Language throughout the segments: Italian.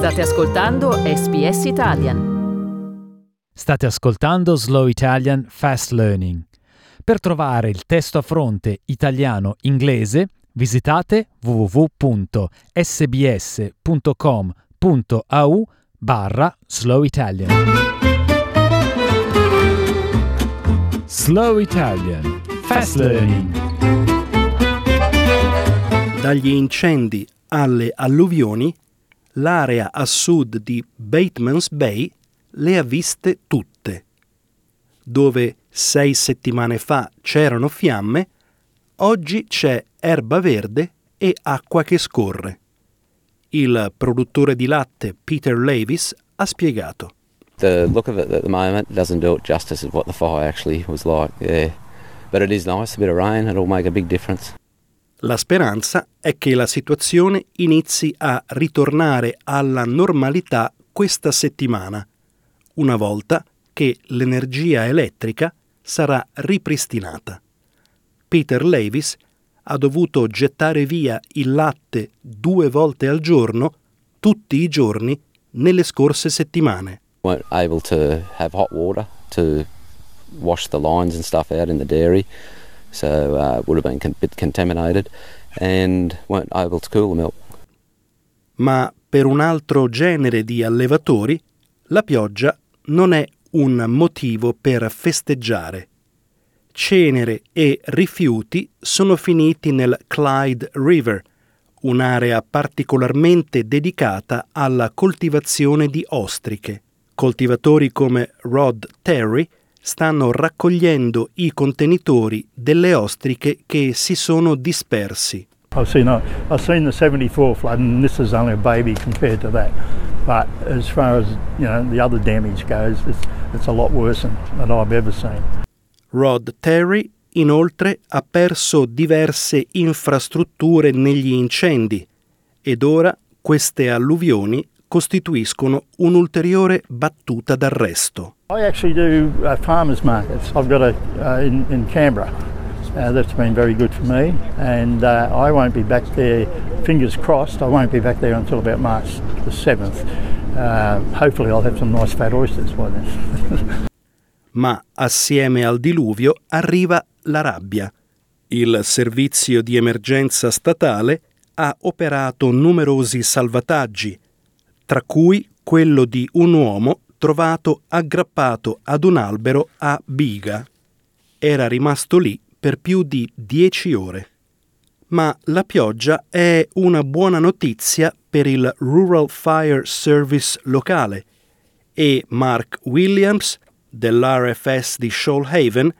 State ascoltando SBS Italian. State ascoltando Slow Italian Fast Learning. Per trovare il testo a fronte italiano-inglese visitate www.sbs.com.au barra Slow Italian. Slow Italian Fast Learning. Dagli incendi alle alluvioni, l'area a sud di Batemans Bay le ha viste tutte. Dove sei settimane fa c'erano fiamme, oggi c'è erba verde e acqua che scorre. Il produttore di latte Peter Levis ha spiegato. The look of it at the moment doesn't do it justice of what the fire actually was like. Yeah. But it is nice, a bit of rain, it'll make a big difference. La speranza è che la situazione inizi a ritornare alla normalità questa settimana, una volta che l'energia elettrica sarà ripristinata. Peter Levis ha dovuto gettare via il latte due volte al giorno, tutti i giorni, nelle scorse settimane. weren't able to have hot water to wash the lines and stuff out in the dairy, so uh, would have been bit contaminated, and weren't able to cool the milk. Ma per un altro genere di allevatori la pioggia non è un motivo per festeggiare. Cenere e rifiuti sono finiti nel Clyde River, un'area particolarmente dedicata alla coltivazione di ostriche. Coltivatori come Rod Terry stanno raccogliendo i contenitori delle ostriche che si sono dispersi. I've seen I've seen the 74 flood, and this is only a baby compared to that. But as far as you know, the other damage goes, it's, it's a lot worse than, than I've ever seen. Rod Terry inoltre ha perso diverse infrastrutture negli incendi ed ora queste alluvioni costituiscono un'ulteriore battuta d'arresto. I actually do uh, farmers markets. I've got a uh, in, in Canberra. Uh, that's been very good for me, and uh, I won't be back there. Fingers crossed, I won't be back there until about March the seventh. Uh, hopefully, I'll have some nice fat oysters by then. Ma assieme al diluvio arriva la rabbia. Il servizio di emergenza statale ha operato numerosi salvataggi, tra cui quello di un uomo trovato aggrappato ad un albero a Biga. Era rimasto lì per più di dieci ore. Ma la pioggia è una buona notizia per il Rural Fire Service locale e Mark Williams dell'RFS di Shoalhaven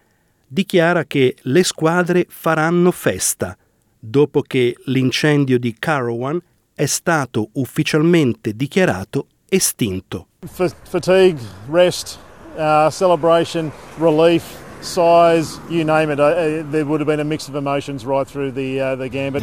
dichiara che le squadre faranno festa dopo che l'incendio di Carawan è stato ufficialmente dichiarato estinto. Fatigue, rest, uh, celebration, relief, size, you name it. Uh, uh, there would have been a mix of emotions right through the, uh, the gambit.